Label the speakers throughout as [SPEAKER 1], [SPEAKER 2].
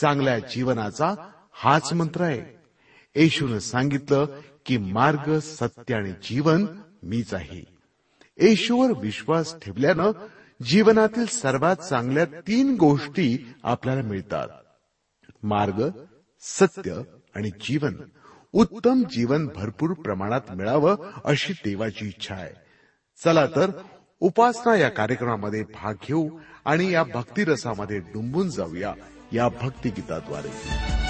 [SPEAKER 1] चांगल्या जीवनाचा हाच मंत्र आहे. येशून सांगितलं की मार्ग सत्य आणि जीवन मीच आहे. येशूवर विश्वास ठेवल्यानं जीवनातील सर्वात चांगल्या तीन गोष्टी आपल्याला मिळतात. मार्ग सत्य आणि जीवन. उत्तम जीवन भरपूर प्रमाणात मिळावं अशी देवाची इच्छा आहे. चला तर उपासना या कार्यक्रमामध्ये भाग घेऊ आणि या भक्तिरसामध्ये डुंबून जाऊया. या भक्तिगीताद्वारे.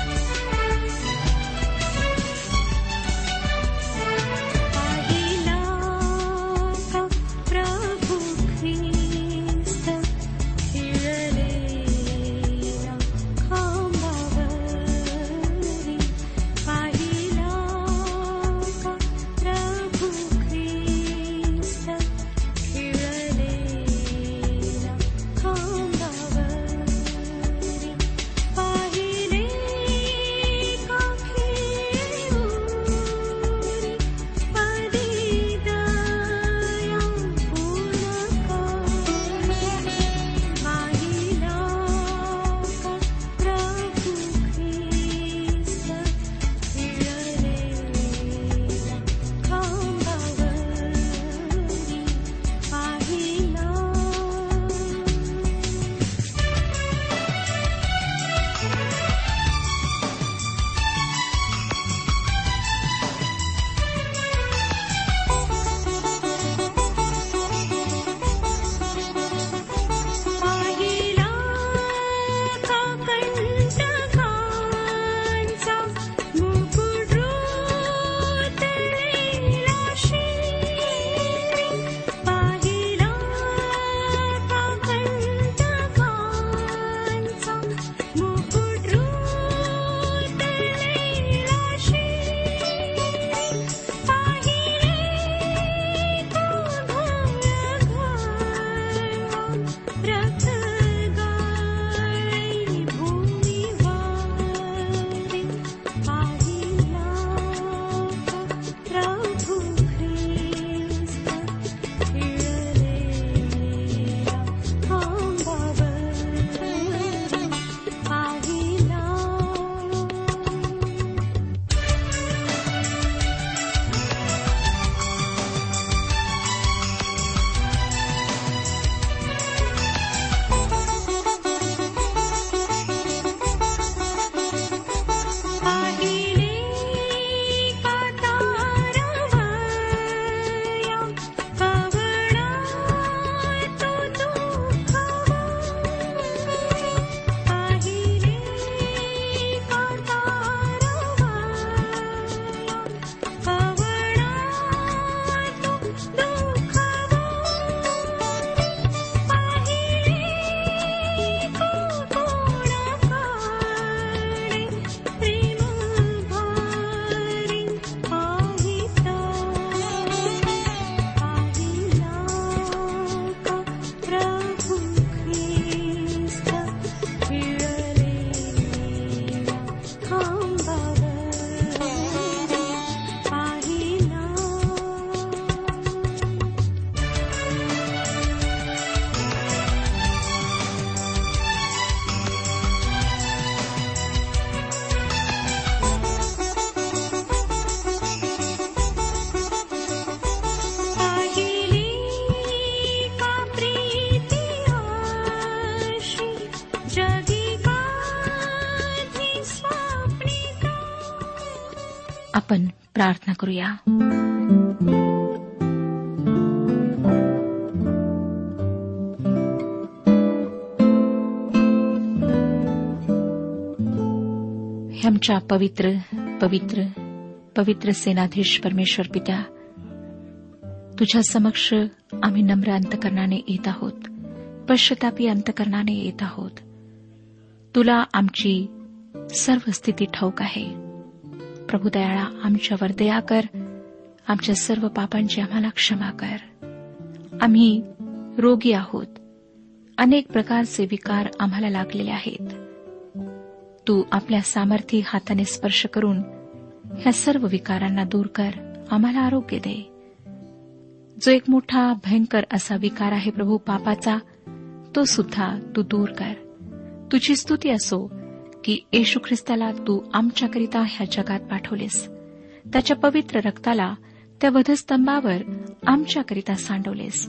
[SPEAKER 2] प्रार्थना करूया. आमच्या पवित्र पवित्र पवित्र सेनाधीश परमेश्वर पित्या तुझ्या समक्ष आम्ही नम्र अंतकरणाने येत आहोत. पश्चतापी अंतकरणाने येत आहोत.
[SPEAKER 1] तुला आमची सर्व स्थिती ठाऊक आहे. प्रभू दयाळा आमच्यावर दया कर. आमच्या सर्व पापांची आम्हाला क्षमा कर. आम्ही रोगी आहोत. अनेक प्रकारचे विकार आम्हाला लागलेले आहेत. तू आपल्या सामर्थ्य हाताने स्पर्श करून ह्या सर्व विकारांना दूर कर. आम्हाला आरोग्य दे. जो एक मोठा भयंकर असा विकार आहे प्रभू पापाचा तो सुद्धा तू दूर कर. तुझी स्तुती असो की येशू ख्रिस्ताला तू आमच्याकरिता ह्या जगात पाठवलेस. त्याच्या पवित्र रक्ताला त्या वधस्तंभावर आमच्याकरिता सांडवलेस.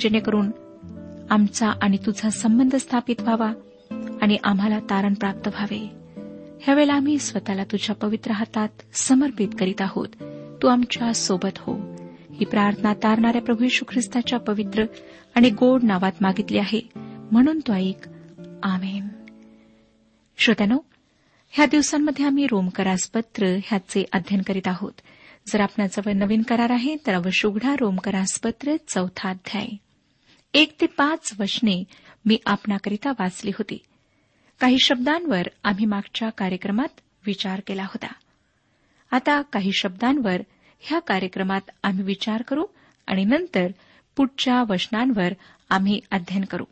[SPEAKER 1] जेणेकरून आमचा आणि तुझा संबंध स्थापित व्हावा आणि आम्हाला तारण प्राप्त व्हावे. ह्यावेळेला आम्ही स्वतःला तुझ्या पवित्र हातात समर्पित करीत आहोत. तू आमच्यासोबत हो. ही प्रार्थना तारणाऱ्या प्रभू येशू ख्रिस्ताच्या पवित्र आणि गोड नावात मागितली आहे. म्हणून तो ऐक. आमेन. श्रोत्यानो ह्या दिवसांमध्ये आम्ही रोमकरास पत्र ह्याचे अध्ययन करीत आहोत. जर आपणाजवळ नवीन करार आहे तर अवश्य उघडा रोमकरास पत्र चौथा अध्याय. एक ते पाच वचने मी आपणाकरिता वाचली होती. काही शब्दांवर आम्ही मागच्या कार्यक्रमात विचार केला होता. आता काही शब्दांवर ह्या कार्यक्रमात आम्ही विचार करू आणि नंतर पुढच्या वचनांवर आम्ही अध्ययन करू.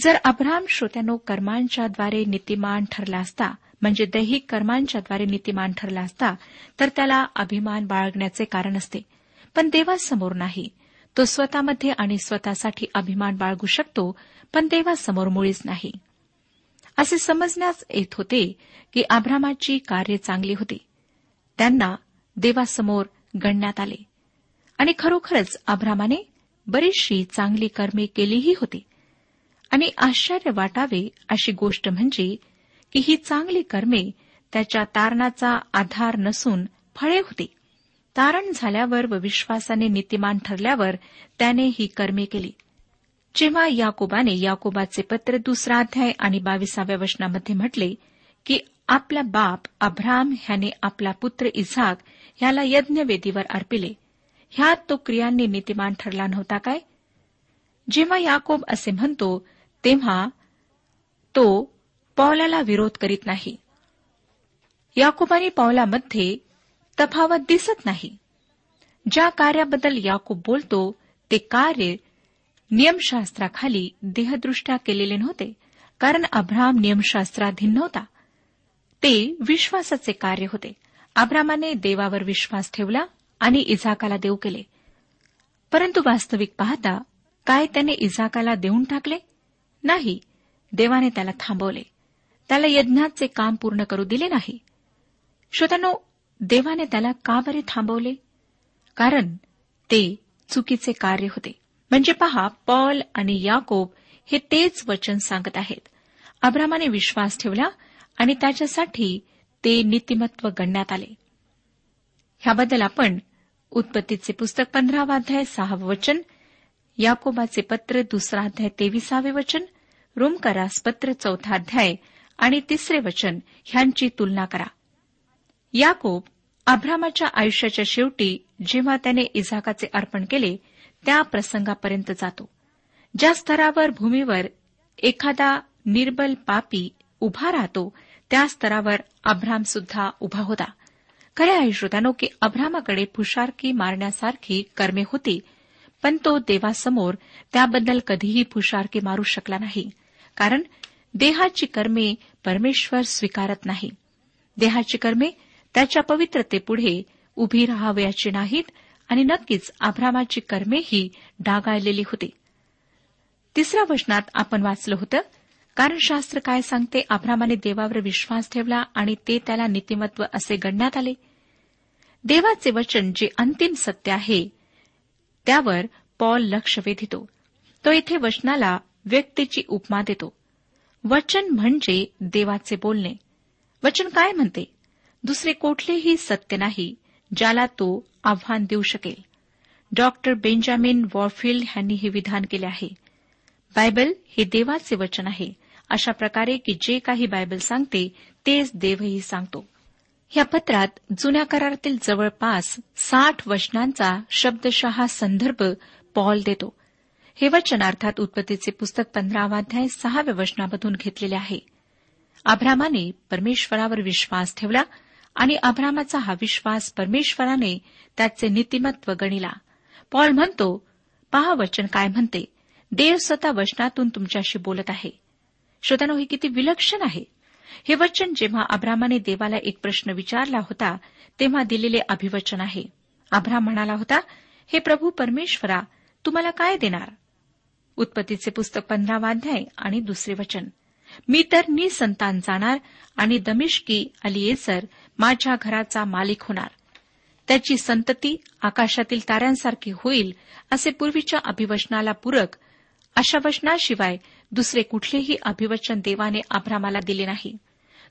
[SPEAKER 1] जर अब्राम श्रोत्यानो कर्मांच्याद्वारे नीतिमान ठरला असता म्हणजे दैहिक कर्मांच्याद्वारे नीतिमान ठरला असता तर त्याला अभिमान बाळगण्याचे कारण असते. पण देवासमोर नाही. तो स्वतःमध्ये आणि स्वतःसाठी अभिमान बाळगू शकतो पण देवासमोर मुळीच नाही. असे समजण्यास येत होते की आभ्रामाची कार्य चांगली होती. त्यांना देवासमोर गणण्यात आले. आणि खरोखरच अभ्रामाने बरीचशी चांगली कर्मे केलीही होती. आणि आश्चर्य वाटावे अशी गोष्ट म्हणजे की ही चांगली कर्मे त्याच्या तारणाचा आधार नसून फळे होती. तारण झाल्यावर व विश्वासाने नीतिमान ठरल्यावर त्याने ही कर्मे केली. जेव्हा याकोबाने याकोबाचे पत्र दुसरा अध्याय आणि बावीसाव्या वचनामध्ये म्हटले की आपला बाप अब्राम ह्याने आपला पुत्र इझाक ह्याला यज्ञवेदीवर अर्पिले. ह्यात तो क्रियांनी नीतिमान ठरला नव्हता काय? जेव्हा याकोब असे म्हणतो तेव्हा तो पौलाला विरोध करीत नाही. याकोबाने पौलामध्ये तफावत दिसत नाही. ज्या कार्याबद्दल याकूब बोलतो ते कार्य नियमशास्त्राखाली देहदृष्ट्या केलेले नव्हते कारण अब्राम नियमशास्त्राधीन नव्हता. ते विश्वासाचे कार्य होते. अब्रामाने देवावर विश्वास ठेवला आणि इझाकाला देऊ केले. परंतु वास्तविक पाहता काय त्याने इझाकाला देऊन टाकले? नाही. देवाने त्याला थांबवले. त्याला यज्ञाचे काम पूर्ण करू दिले नाही. श्रोत्यानो देवाने त्याला का बरे थांबवले? कारण ते चुकीचे कार्य होते. म्हणजे पहा पॉल आणि याकोब हे तेच वचन सांगत आहेत. अब्रामाने विश्वास ठेवला आणि त्याच्यासाठी ते नीतिमत्व गणण्यात आले. ह्याबद्दल आपण उत्पत्तीचे पुस्तक पंधरावा अध्याय सहावं वचन याकोबाचे पत्र दुसरा अध्याय तेविसावे वचन रोमकरास पत्र चौथा अध्याय आणि तिसरे वचन ह्यांची तुलना करा. याकोब अभ्रामाच्या आयुष्याच्या शेवटी जेव्हा त्याने इझाकाचे अर्पण केले त्या प्रसंगापर्यंत जातो. ज्या स्तरावर भूमीवर एखादा निर्बल पापी उभा राहतो त्या स्तरावर अभ्राम सुद्धा उभा होता. खरे आहे श्रोत्यानो की अभ्रामाकडे फुशारकी मारण्यासारखी कर्मे होती पण तो देवासमोर त्याबद्दल कधीही फुशारकी मारू शकला नाही. कारण देहाची कर्मे परमेश्वर स्वीकारत नाही. देहाची कर्मे त्याच्या पवित्रतेपुढे उभी राहावयाची नाहीत आणि नक्कीच आभ्रामाची कर्मेही डागाळलेली होती. तिसऱ्या वचनात आपण वाचलं होतं कारण शास्त्र काय सांगते? आभ्रामाने देवावर विश्वास ठेवला आणि ते त्याला नीतिमत्व असे गणण्यात आले. देवाचे वचन जे अंतिम सत्य आहे त्यावर पॉल लक्ष वेधितो. तो इथे वचनाला व्यक्तीची उपमा देतो. वचन म्हणजे देवाचे बोलणे. वचन काय म्हणते? दुसरे कुठलेही सत्य नाही ज्याला तो आव्हान देऊ शकेल. डॉक्टर बेंजामिन वॉरफिल्ड यांनी हे विधान केले आहे. बायबल हे देवाचे वचन आहे अशा प्रकारे की जे काही बायबल सांगते तेच देवही सांगतो. या पत्रात जुन्या करारातील जवळपास साठ वचनांचा शब्दशहा संदर्भ पॉल देतो. हे वचन अर्थात उत्पत्तीचे पुस्तक पंधरावाध्याय सहाव्या वचनामधून घेतलेले आहे. अभ्रामाने परमेश्वरावर विश्वास ठेवला आणि अभ्रामाचा हा विश्वास परमेश्वराने त्याचे नीतिमत्व गणिला. पॉल म्हणतो पहा वचन काय म्हणते. देव स्वतः वचनातून तुमच्याशी बोलत आहे. श्रोत्यानो हे किती विलक्षण आहे. हे वचन जेव्हा अब्रामाने देवाला एक प्रश्न विचारला होता तेव्हा दिलेले अभिवचन आहे. अभ्राम म्हणाला होता हे प्रभू परमेश्वरा तुम्हाला काय देणार? उत्पत्तीचे पुस्तक पंधरावा अध्याय आणि दुसरे वचन. मी तर निसंतान जाणार आणि दमिष्की अलिएसर माझ्या घराचा मालिक होणार. त्याची संतती आकाशातील ताऱ्यांसारखी होईल असे पूर्वीच्या अभिवचनाला पूरक अशा वचनाशिवाय दुसरे कुठलेही अभिवचन देवाने आभ्रामाला दिले नाही.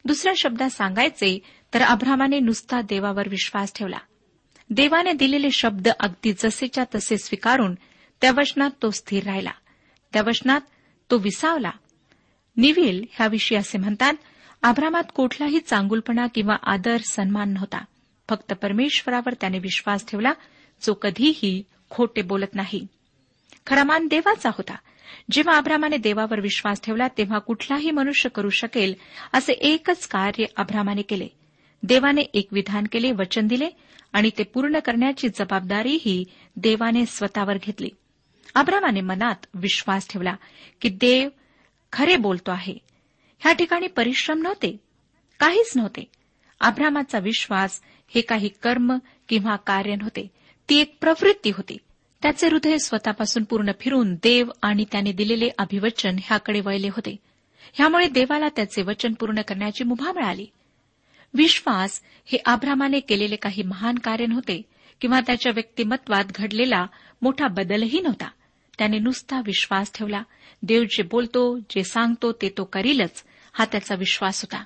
[SPEAKER 1] दुसऱ्या शब्दात सांगायचे तर अभ्रामाने नुसता देवावर विश्वास ठेवला. देवाने दिलेले शब्द अगदी जसेच्या तसे स्वीकारून त्या वचनात तो स्थिर राहिला. त्या वचनात तो विसावला. निविल ह्याविषयी असे म्हणतात आभ्रामात कुठलाही चांगुलपणा किंवा आदर सन्मान नव्हता. फक्त परमेश्वरावर त्याने विश्वास ठेवला जो कधीही खोटे बोलत नाही. खरा मान देवाचा होता. जेव्हा अब्रामाने देवावर विश्वास ठेवला तेव्हा कुठलाही मनुष्य करू शकेल असे एकच कार्य अब्रामाने केले. देवाने एक विधान केले वचन दिले आणि ते पूर्ण करण्याची जबाबदारीही देवाने स्वतःवर घेतली. अब्रामाने मनात विश्वास ठेवला की देव खरे बोलतो आहे. ह्या ठिकाणी परिश्रम नव्हते काहीच नव्हते. अब्रामाचा विश्वास हे काही कर्म किंवा कार्य नव्हते ती एक प्रवृत्ती होती. त्याचे हृदय स्वतःपासून पूर्ण फिरून देव आणि त्याने दिलेले अभिवचन ह्याकडे वळले होते. ह्यामुळे देवाला त्याचे वचन पूर्ण करण्याची मुभा मिळाली. विश्वास हे आभ्रामाने केलेले काही महान कार्य नव्हते किंवा त्याच्या व्यक्तिमत्वात घडलेला मोठा बदलही नव्हता. त्याने नुसता विश्वास ठेवला. देव जे बोलतो जे सांगतो ते तो करीलच हा त्याचा विश्वास होता.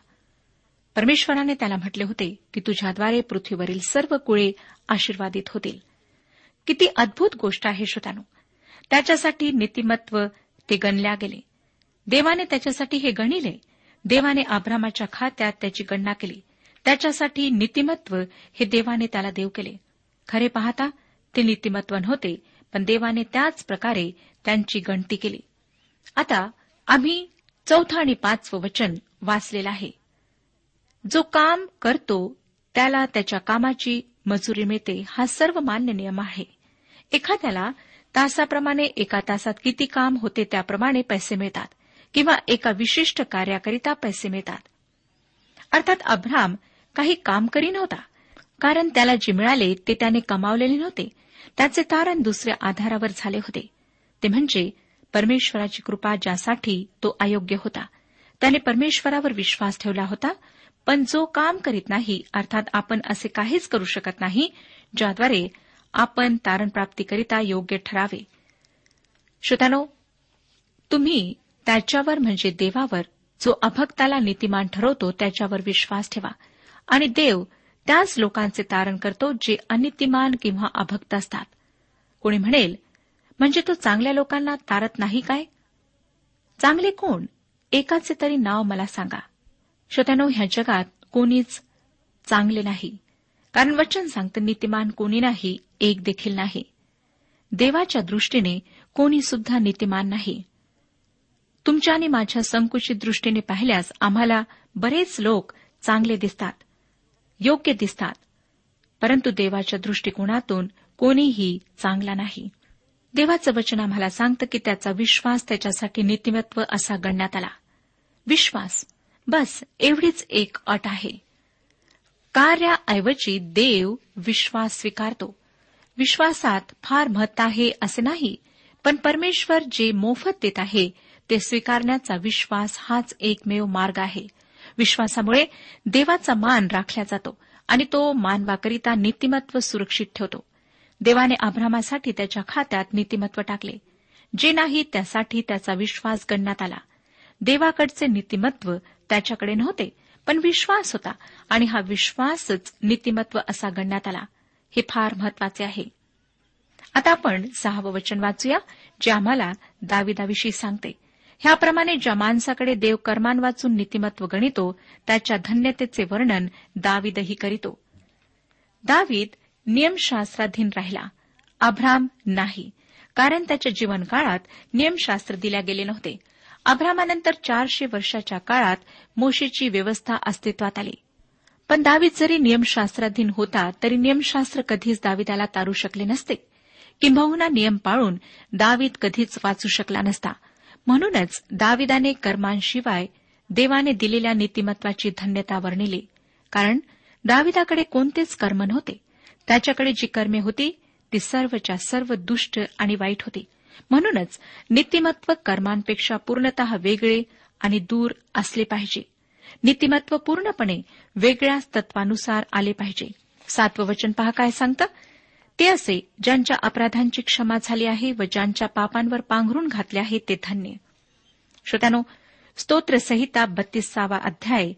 [SPEAKER 1] परमेश्वराने त्याला म्हटले होते की तुझ्याद्वारे पृथ्वीवरील सर्व कुळे आशीर्वादित होतील. किती अद्भुत गोष्ट आहे श्रोतानु त्याच्यासाठी नीतिमत्व ते गणल्या गेले. देवाने त्याच्यासाठी हे गणिले. देवाने आभ्रामाच्या खात्यात त्याची गणना केली. त्याच्यासाठी नीतिमत्व हे देवाने त्याला देव केले. खरे पाहता ते नीतिमत्व नव्हते पण देवाने त्याच प्रकारे त्यांची गणती केली. आता आम्ही चौथं आणि पाचवं वचन वाचलेलं आहे. जो काम करतो त्याला त्याच्या कामाची मजुरी मिळते हा सर्व मान्य नियम आहे. एखाद्याला तासाप्रमाणे एका तासात किती काम होते त्याप्रमाणे पैसे मिळतात किंवा एका विशिष्ट कार्याकरिता पैसे मिळतात. अर्थात अब्राम काही काम करी नव्हता कारण त्याला जे मिळाले ते त्याने कमावलेले नव्हते. त्याचे तारण दुसऱ्या आधारावर झाले होते. ते म्हणजे परमेश्वराची कृपा ज्यासाठी तो अयोग्य होता. त्याने परमेश्वरावर विश्वास ठेवला होता पण जो काम करीत नाही अर्थात आपण असे काहीच करू शकत नाही ज्याद्वारे आपण तारणप्राप्तीकरिता योग्य ठरावे. श्रोत्यानो तुम्ही त्याच्यावर म्हणजे देवावर जो अभक्ताला नीतिमान ठरवतो त्याच्यावर विश्वास ठेवा. आणि देव त्याच लोकांचे तारण करतो जे अनितिमान किंवा अभक्त असतात. कोणी म्हणेल म्हणजे तो चांगल्या लोकांना तारत नाही काय? चांगले कोण? एकाचे तरी नाव मला सांगा. श्रोत्यानो ह्या जगात कोणीच चांगले नाही. कारण वचन सांगतं नीतिमान कोणी नाही एक देखील नाही. देवाच्या दृष्टीने कोणी सुद्धा नीतिमान नाही. तुमच्या आणि माझ्या संकुचित दृष्टीने पाहिल्यास आम्हाला बरेच लोक चांगले दिसतात योग्य दिसतात. परंतु देवाच्या दृष्टिकोनातून कोणीही चांगला नाही. देवाचं वचन आम्हाला सांगतं की त्याचा विश्वास त्याच्यासाठी नीतिमत्व असा गणण्यात आला. विश्वास. बस एवढीच एक अट आहे. कार्याऐवजी देव विश्वास स्वीकारतो. विश्वासात फार महत्त्व आहे असे नाही पण परमेश्वर जे मोफत देत आहे ते स्वीकारण्याचा विश्वास हाच एकमेव मार्ग आहे. विश्वासामुळे देवाचा मान राखला जातो आणि तो मानवाकरिता नीतिमत्व सुरक्षित ठेवतो. देवाने आभ्रामासाठी त्याच्या खात्यात नीतिमत्व टाकले. जे नाही त्यासाठी त्याचा विश्वास गणण्यात आला. देवाकडचे नीतिमत्व त्याच्याकडे नव्हते पण विश्वास होता आणि हा विश्वासच नीतिमत्व असा गणण्यात आला. हे फार महत्त्वाचे आहे. आता आपण सहावं वचन वाचूया जे आम्हाला दाविदाविषयी सांगते. ह्याप्रमाणे ज्या माणसाकडे देव कर्मान वाचून नीतिमत्व गणितो त्याच्या धन्यतेचे वर्णन दाविदही करीतो. दावीद नियमशास्त्राधीन राहिला. अभ्राम नाही कारण त्याच्या जीवनकाळात नियमशास्त्र दिल्या गेले नव्हते. अब्रामानंतर चारशे वर्षाच्या काळात मोशेची व्यवस्था अस्तित्वात आली. पण दावीद जरी नियमशास्त्राधीन होता तरी नियमशास्त्र कधीच दाविदाला तारू शकले नसते. किंबहुना नियम पाळून दावीद कधीच वाचू शकला नसता. म्हणूनच दाविदाने कर्मांशिवाय देवाने दिलेल्या नीतिमत्वाची धन्यता वर्णिली. कारण दाविदाकडे कोणतेच कर्म नव्हते. त्याच्याकडे जी कर्मे होती ती सर्वच्या सर्व दुष्ट आणि वाईट होती. म्हणूनच नीतिमत्व कर्मांपेक्षा पूर्णतः वेगळे आणि दूर असले पाहिजे. नीतिमत्व पूर्णपणे वेगळ्याच तत्वानुसार आले पाहिजे. सातवं वचन पहा काय सांगतं? ते असे ज्यांच्या अपराधांची क्षमा झाली आहे व ज्यांच्या पापांवर पांघरून घातले आहे ते धन्य. श्रोत्यानो स्तोत्रसंहिता बत्तीसावा अध्याय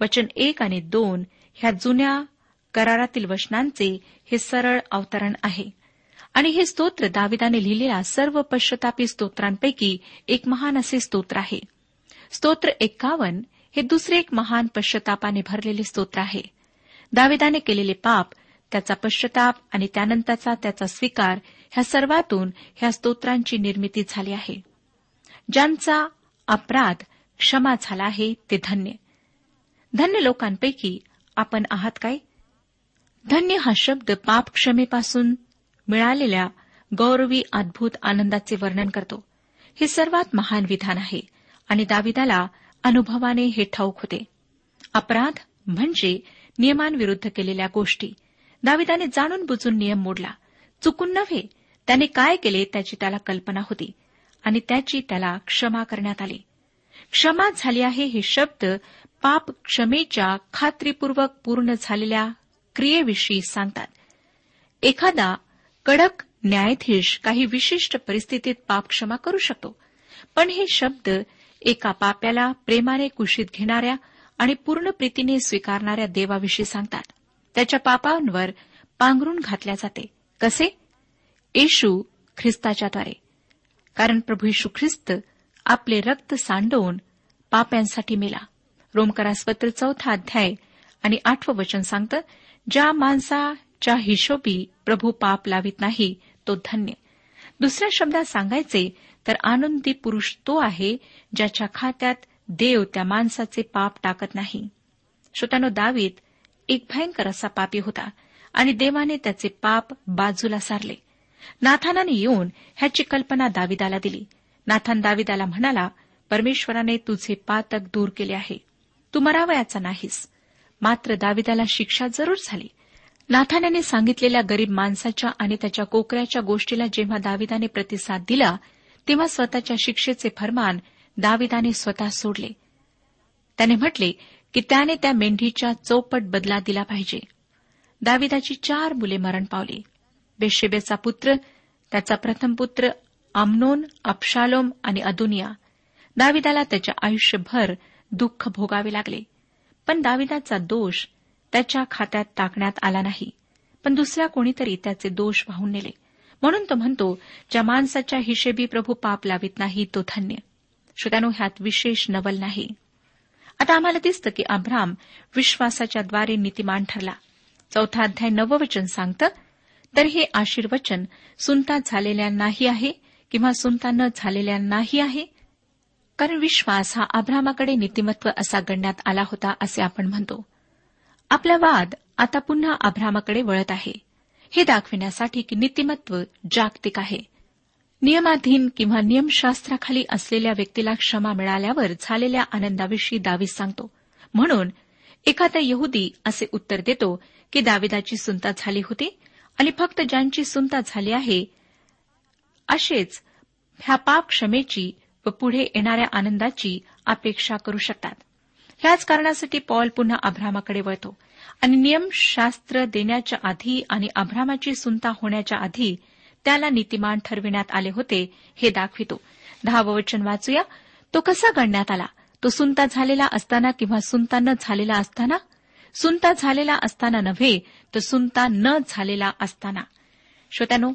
[SPEAKER 1] वचन एक आणि दोन ह्या जुन्या करारातील वचनांचे हे सरळ अवतरण आहे. आणि हे स्तोत्र दाविदाने लिहिलेल्या सर्व पश्चतापी स्तोत्रांपैकी एक महान असे स्तोत्र आहे. स्तोत्र एक्कावन हे दुसरे एक महान पश्चतापाने भरलेले स्तोत्र आहे. दाविदाने केलेले पाप त्याचा पश्चाताप आणि त्यानंतरचा त्याचा स्वीकार ह्या सर्वातून ह्या स्तोत्रांची निर्मिती झाली आहे. ज्यांचा अपराध क्षमा झाला आहे ते धन्य. धन्य लोकांपैकी आपण आहात काय? धन्य हा शब्द पाप क्षमेपासून मिळालेल्या गौरवी अद्भुत आनंदाचे वर्णन करतो. हे सर्वात महान विधान आहे आणि दाविदाला अनुभवाने हे ठाऊक होते. अपराध म्हणजे नियमांविरुद्ध केलेल्या गोष्टी. दाविदाने जाणून बुजून नियम मोडला. चुकून नव्हे त्याने काय केले त्याची त्याला कल्पना होती आणि त्याची त्याला क्षमा करण्यात आली. क्षमा झाली आहे हे शब्द पाप क्षमेच्या खात्रीपूर्वक पूर्ण झालेल्या क्रियेविषयी सांगतात. एखादा कडक न्यायाधीश काही विशिष्ट परिस्थितीत पाप क्षमा करू शकतो. पण हे शब्द एका पाप्याला प्रेमाने कुशीत घेणाऱ्या आणि पूर्ण प्रीतीने स्वीकारणाऱ्या देवाविषयी सांगतात. त्याच्या पापांवर पांघरून घातल्या जाते. कसे? येशू ख्रिस्ताच्याद्वारे. कारण प्रभू येशू ख्रिस्त आपले रक्त सांडवून पाप्यांसाठी मेला. रोमकरास्पत्र चौथा अध्याय आणि आठवं वचन सांगतं ज्या माणसा च्या हिशोबी प्रभू पाप लावित नाही तो धन्य. दुसऱ्या शब्दात सांगायचे तर आनंदी पुरुष तो आहे ज्याच्या खात्यात देव त्या माणसाचे पाप टाकत नाही. श्रोतानो दावीत एक भयंकर असा पापी होता आणि देवाने त्याचे पाप बाजूला सारले. नाथानाने येऊन ह्याची कल्पना दाविदाला दिली. नाथान दाविदाला म्हणाला परमेश्वराने तुझे पातक दूर केले आहे. तू मरावयाचा नाहीस. मात्र दाविदाला शिक्षा जरूर झाली. नाथानाने सांगितलेल्या गरीब माणसाच्या आणि त्याच्या कोकऱ्याच्या गोष्टीला जेव्हा दाविदाने प्रतिसाद दिला तेव्हा स्वतःच्या शिक्षेचे फरमान दाविदाने स्वतः सोडले. त्याने म्हटले की त्याने त्या मेंढीच्या चौपट बदला दिला पाहिजे. दाविदाची चार मुले मरण पावली. बेशेबेचा पुत्र त्याचा प्रथम पुत्र आमनोन अपशालोम आणि अदुनिया. दाविदाला त्याच्या आयुष्यभर दुःख भोगावे लागले. पण दाविदाचा दोष त्याच्या खात्यात टाकण्यात आला नाही. पण दुसऱ्या कोणीतरी त्याचे दोष वाहून नेले. म्हणून तो म्हणतो ज्या माणसाच्या हिशेबी प्रभू पाप लावित नाही तो धन्य. श्रोत्यानो ह्यात विशेष नवल नाही. आता आम्हाला दिसतं की अब्राम विश्वासाच्या द्वारे नीतिमान ठरला. चौथा अध्याय नववचन सांगतं तर हे आशीर्वचन सुनता झालेल्यांनाही आहे किंवा सुनता न झालेल्यांनाही आहे? कारण विश्वास हा अब्रामाकडे नीतिमत्व असा गणण्यात आला होता असे आपण म्हणतो. आपला वाद आता पुन्हा अब्रामाकडे वळत आहे. हे दाखविण्यासाठी की नीतिमत्व जागतिक आहे. नियमाधीन किंवा नियमशास्त्राखाली असलेल्या व्यक्तीला क्षमा मिळाल्यावर झालेल्या आनंदाविषयी दावी सांगतो. म्हणून एखादा यहुदी असे उत्तर देतो की दाविदाची सुनता झाली होती आणि फक्त ज्यांची सुनता झाली आहे असेच ह्या पाप क्षमेची व पुढे येणाऱ्या आनंदाची अपेक्षा करू शकतात. ह्याच कारणासाठी पॉल पुन्हा अब्रामाकडे वळतो. आणि नियमशास्त्र देण्याच्या आधी आणि अब्रामाची सुनता होण्याच्या आधी त्याला नीतिमान ठरविण्यात आले होते हे दाखवितो. दहावं वचन वाचूया. तो कसा गणण्यात आला? तो सुनता झालेला असताना किंवा सुनता न झालेला असताना? सुनता झालेला असताना नव्हे तर सुनता न झालेला असताना. श्रोत्यानो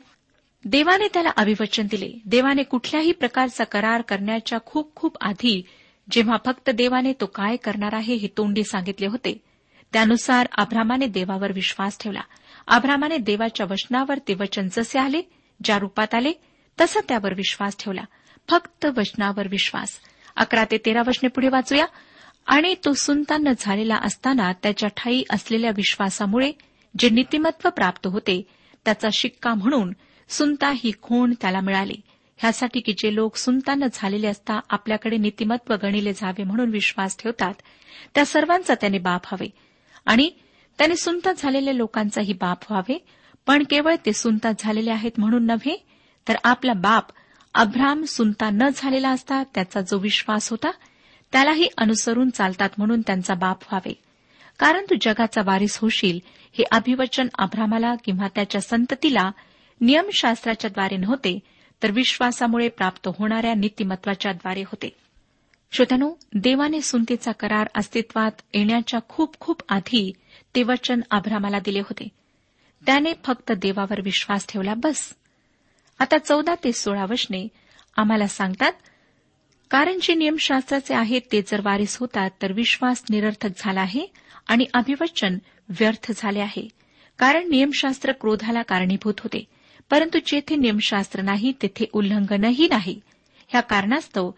[SPEAKER 1] देवाने त्याला अभिवचन दिले. देवाने कुठल्याही प्रकारचा करार करण्याच्या खूप खूप आधी जेव्हा फक्त देवाने तो काय करणार आहे हे तोंडी सांगितले होते त्यानुसार आभ्रामाने देवावर विश्वास ठेवला. आभ्रामाने देवाच्या वचनावर ते वचन जसे आले ज्या रूपात आले तसा त्यावर विश्वास ठेवला. फक्त वचनावर विश्वास. अकरा ते तेरा वचने पुढे वाचूया. आणि तो सुनतान झालेला असताना त्याच्या ठाई असलेल्या विश्वासामुळे जे नीतिमत्व प्राप्त होते त्याचा शिक्का म्हणून सुनता ही खूण त्याला मिळाली. ह्यासाठी की जे लोक सुनतान झालेले असता आपल्याकडे नीतिमत्व गणिले जावे म्हणून विश्वास ठेवतात त्या सर्वांचा त्याने बाप हवे. आणि त्याने सुनता झालेल्या लोकांचाही बाप व्हावे. पण केवळ ते सुनतात झालेले आहेत म्हणून नव्हे तर आपला बाप अभ्राम सुनता न झालेला असता त्याचा जो विश्वास होता त्यालाही अनुसरून चालतात म्हणून त्यांचा बाप व्हावे. कारण तू जगाचा वारीस होशील हे अभिवचन अभ्रामाला किंवा त्याच्या संततीला नियमशास्त्राच्या द्वारे नव्हते तर विश्वासामुळे प्राप्त होणाऱ्या नीतिमत्वाच्याद्वारे होते. श्रोत्यानो देवाने सुनतीचा करार अस्तित्वात येण्याच्या खूप खूप आधी ते वचन आभ्रामाला दिले होते. त्याने फक्त देवावर विश्वास ठेवला बस. आता चौदा ते सोळा वशने आम्हाला सांगतात कारण जे नियमशास्त्राचे आहेत ते जर वारीस होतात तर विश्वास निरर्थक झाला आहे आणि अभिवचन व्यर्थ झाले आहे. कारण नियमशास्त्र क्रोधाला कारणीभूत होते. परंतु जेथे नियमशास्त्र नाही तेथे उल्लंघनही नाही. ह्या कारणास्तव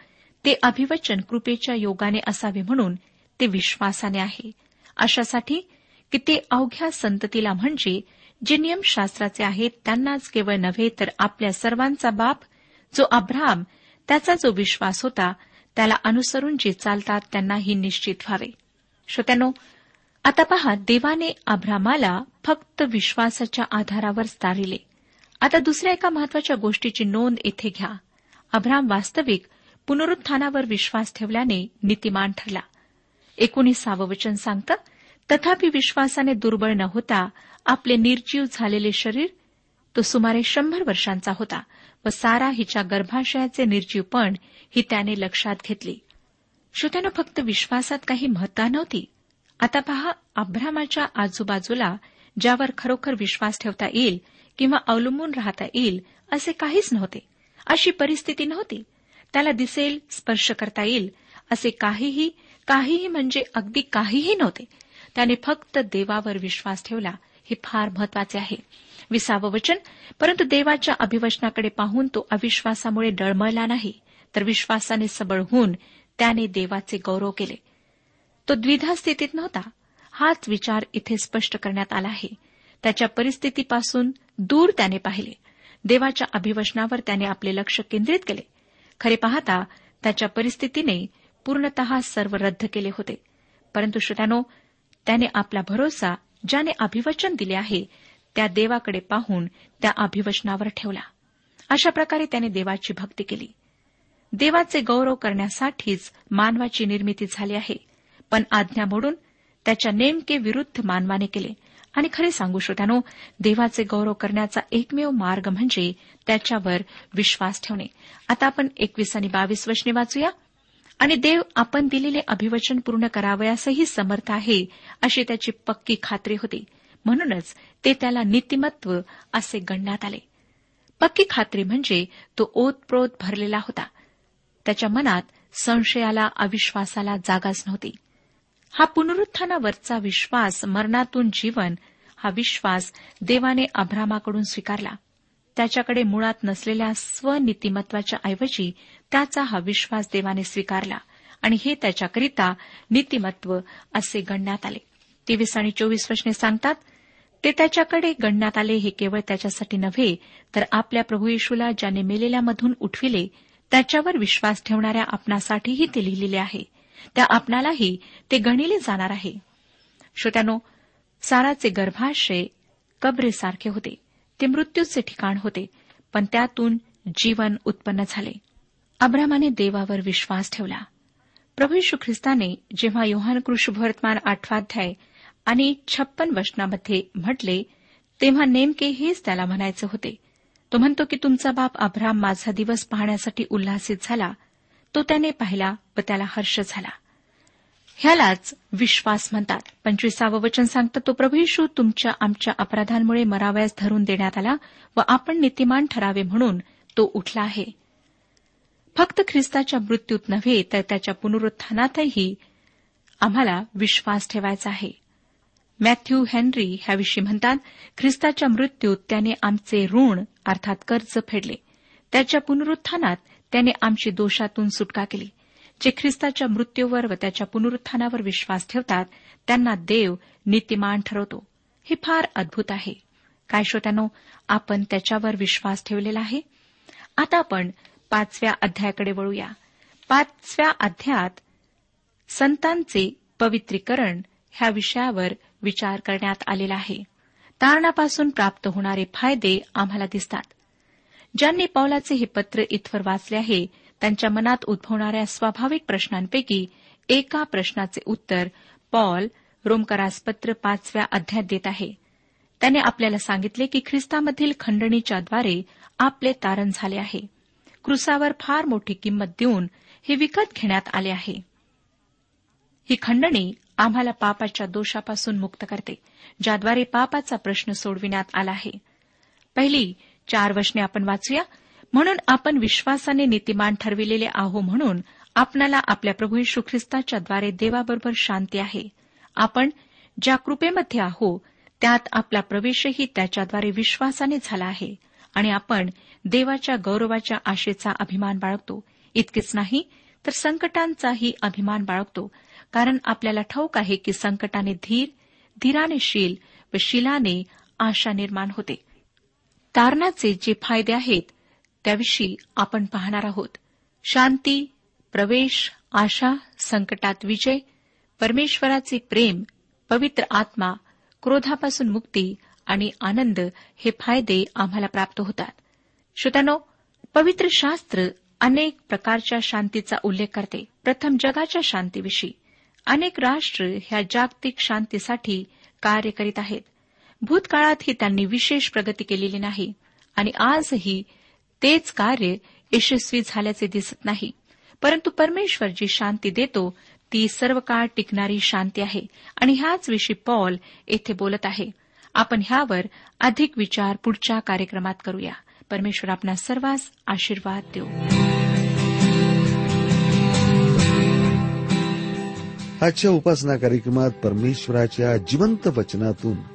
[SPEAKER 1] ते अभिवचन कृपेच्या योगाने असावे म्हणून ते विश्वासाने आहे. अशासाठी की ते अवघ्या संततीला म्हणजे जे नियमशास्त्राचे आहेत त्यांनाच केवळ नव्हे तर आपल्या सर्वांचा बाप जो अब्राम त्याचा जो विश्वास होता त्याला अनुसरून जे चालतात त्यांनाही निश्चित व्हावे. श्रोत्यानो आता पहा देवाने अब्रामाला फक्त विश्वासाच्या आधारावर तारिले आता दुसऱ्या एका महत्त्वाच्या गोष्टीची नोंद येथे घ्या. अब्राम वास्तविक पुनरुत्थानावर विश्वास ठेवल्याने नीतिमान ठरला. एकोणीसावं वचन सांगतं तथापि विश्वासाने दुर्बळ न होता आपले निर्जीव झालेले शरीर तो सुमारे शंभर वर्षांचा होता व सारा हिच्या गर्भाशयाचे निर्जीवपण ही त्याने लक्षात घेतली. श्रोत्यानं फक्त विश्वासात काही महत्ता नव्हती. आता पहा अभ्रामाच्या आजूबाजूला ज्यावर खरोखर विश्वास ठेवता येईल किंवा अवलंबून राहता येईल असे काहीच नव्हते. अशी परिस्थिती नव्हती. त्याला दिसेल स्पर्श करता येईल असे काहीही काहीही म्हणजे अगदी काहीही नव्हते. त्याने फक्त देवावर विश्वास ठेवला. हे फार महत्त्वाचे आहे. विसावं वचन परंतु देवाच्या अभिवचनाकडे पाहून तो अविश्वासामुळे डळमळला नाही. तर विश्वासाने सबळ होऊन त्याने देवाचे गौरव केले. तो द्विधा स्थितीत नव्हता. हाच विचार इथे स्पष्ट करण्यात आला आहे. त्याच्या परिस्थितीपासून दूर त्याने पाहिले. देवाच्या अभिवचनावर त्याने आपले लक्ष केंद्रित केले. खरे पाहता त्याच्या परिस्थितीने पूर्णत सर्व रद्द केले होते. परंतु श्रोत्यानो त्याने आपला भरोसा ज्याने अभिवचन दिले आहे त्या देवाकडे पाहून त्या अभिवचनावर ठेवला. अशा प्रकारे त्याने देवाची भक्ती केली. देवाचे गौरव करण्यासाठीच मानवाची निर्मिती झाली आहे. पण आज्ञा मोडून त्याच्या नेमके विरुद्ध मानवाने केले. आणि खरे सांगू श्रोत्यानो देवाचे गौरव करण्याचा एकमेव मार्ग म्हणजे त्याच्यावर विश्वास ठेवणे. आता आपण एकवीस आणि बावीस वचने वाचूया. आणि देव आपण दिलेले अभिवचन पूर्ण करावयासही समर्थ आहे अशी त्याची पक्की खात्री होती. म्हणूनच ते त्याला नीतिमत्व असे गणण्यात आले. पक्की खात्री म्हणजे तो ओतप्रोत भरलेला होता. त्याच्या मनात संशयाला अविश्वासाला जागाच नव्हती. हा पुनरुत्थानावरचा विश्वास मरणातून जीवन हा विश्वास देवाने अभ्रामाकडून स्वीकारला. त्याच्याकडे मुळात नसलेल्या स्वनीतिमत्वाच्या ऐवजी त्याचा हा विश्वास देवाने स्वीकारला आणि हे त्याच्याकरिता नीतिमत्व असे गणण्यात आले. तेवीस आणि चोवीस वचने सांगतात ते त्याच्याकडे गणण्यात आले हे केवळ त्याच्यासाठी नव्हे तर आपल्या प्रभू येशूला ज्याने मेलेल्यामधून उठविले त्याच्यावर विश्वास ठेवणाऱ्या आपणासाठीही ते लिहिलेले आहे. त्या आपणालाही ते गणिले जाणार आहे. श्रोत्यानो साराचे गर्भाशय कब्रेसारखे होते. ते मृत्यूचे ठिकाण होते पण त्यातून जीवन उत्पन्न झाले. अब्रामाने देवावर विश्वास ठेवला. प्रभू यशू ख्रिस्ताने जेव्हा योहान कृष्णभवर्तमान आठवाध्याय आणि छप्पन वचनामध्ये म्हटले तेव्हा नेमके हेच त्याला म्हणायचे होते. तो म्हणतो की तुमचा बाप अब्राम माझा दिवस पाहण्यासाठी उल्हासित झाला तो त्याने पाहिला व त्याला हर्ष झाला. ह्यालाच विश्वास म्हणतात. पंचवीसावं वचन सांगतं तो प्रभू येशू तुमच्या आमच्या अपराधांमुळे मरावयास धरून देण्यात आला व आपण नीतिमान ठरावे म्हणून तो उठला आहे. फक्त ख्रिस्ताच्या मृत्यूत नव्हे तर त्याच्या पुनरुत्थानातही आम्हाला विश्वास ठेवायचा आहे. मॅथ्यू हेनरी ह्याविषयी म्हणतात ख्रिस्ताच्या मृत्यूत त्याने आमचे ऋण अर्थात कर्ज फेडले. त्याच्या पुनरुत्थानात त्याने आमची दोषातून सुटका केली. जे ख्रिस्ताच्या मृत्यूवर व त्याच्या पुनरुत्थानावर विश्वास ठेवतात त्यांना देव नीतिमान ठरवतो. हे फार अद्भुत आहे. काय श्रोत्यानो आपण त्याच्यावर विश्वास ठेवलेला आहे? आता आपण पाचव्या अध्यायाकडे वळूया. पाचव्या अध्यायात संतांचे पवित्रीकरण ह्या विषयावर विचार करण्यात आलेला आहे. तारणापासून प्राप्त होणारे फायदे आम्हाला दिसतात. ज्यांनी पौलाचे हे पत्र इथवर वाचले आहे त्यांच्या मनात उद्भवणाऱ्या स्वाभाविक प्रश्नांपैकी एका प्रश्नाचे उत्तर पॉल रोमकरासपत्र पाचव्या अध्यायात देत आहे. त्याने आपल्याला सांगितले की ख्रिस्तामधील खंडणीच्याद्वारे आपले तारण झाले आहे. क्रुसावर फार मोठी किंमत देऊन हे विकत घेण्यात आले आहे. ही खंडणी आम्हाला पापाच्या दोषापासून मुक्त करते ज्याद्वारे पापाचा प्रश्न सोडविण्यात आला आहे. पहिली चार वचने आपण वाचूया. म्हणून आपण विश्वासाने नीतिमान ठरविलेले आहो म्हणून आपणाला आपल्या प्रभू यशू ख्रिस्ताच्याद्वारे देवाबरोबर शांती आहे. आपण ज्या कृपेमध्ये आहो त्यात आपला प्रवेशही त्याच्याद्वारे विश्वासाने झाला आहे आणि आपण देवाच्या गौरवाच्या आशेचा अभिमान बाळगतो. इतकेच नाही तर संकटांचाही अभिमान बाळगतो. कारण आपल्याला ठाऊक आहे की संकटाने धीर धीराने शील व शिलाने आशा निर्माण होते. तारणाचे जे फायदे आहेत त्याविषयी आपण पाहणार आहोत. शांती प्रवेश आशा संकटात विजय परमेश्वराचे प्रेम पवित्र आत्मा क्रोधापासून मुक्ती आणि आनंद हे फायदे आम्हाला प्राप्त होतात. श्रोत्यानो पवित्र शास्त्र अनेक प्रकारच्या शांतीचा उल्लेख करते. प्रथम जगाच्या शांतीविषयी. अनेक राष्ट्र ह्या जागतिक शांतीसाठी कार्य करीत आहेत. भूतकाळातही त्यांनी विशेष प्रगती केलेली नाही. आणि आजही तेच कार्य यशस्वी झाल्याचे दिसत नाही. परंतु परमेश्वर जी शांती देतो ती सर्व काळ टिकणारी शांती आहे. आणि ह्याच विषयी पॉल येथे बोलत आहे. आपण ह्यावर अधिक विचार पुढच्या कार्यक्रमात करूया. परमेश्वर आपणा सर्वांस आशीर्वाद देऊ.
[SPEAKER 3] आजच्या उपासना कार्यक्रमात परमेश्वराच्या जिवंत वचनातून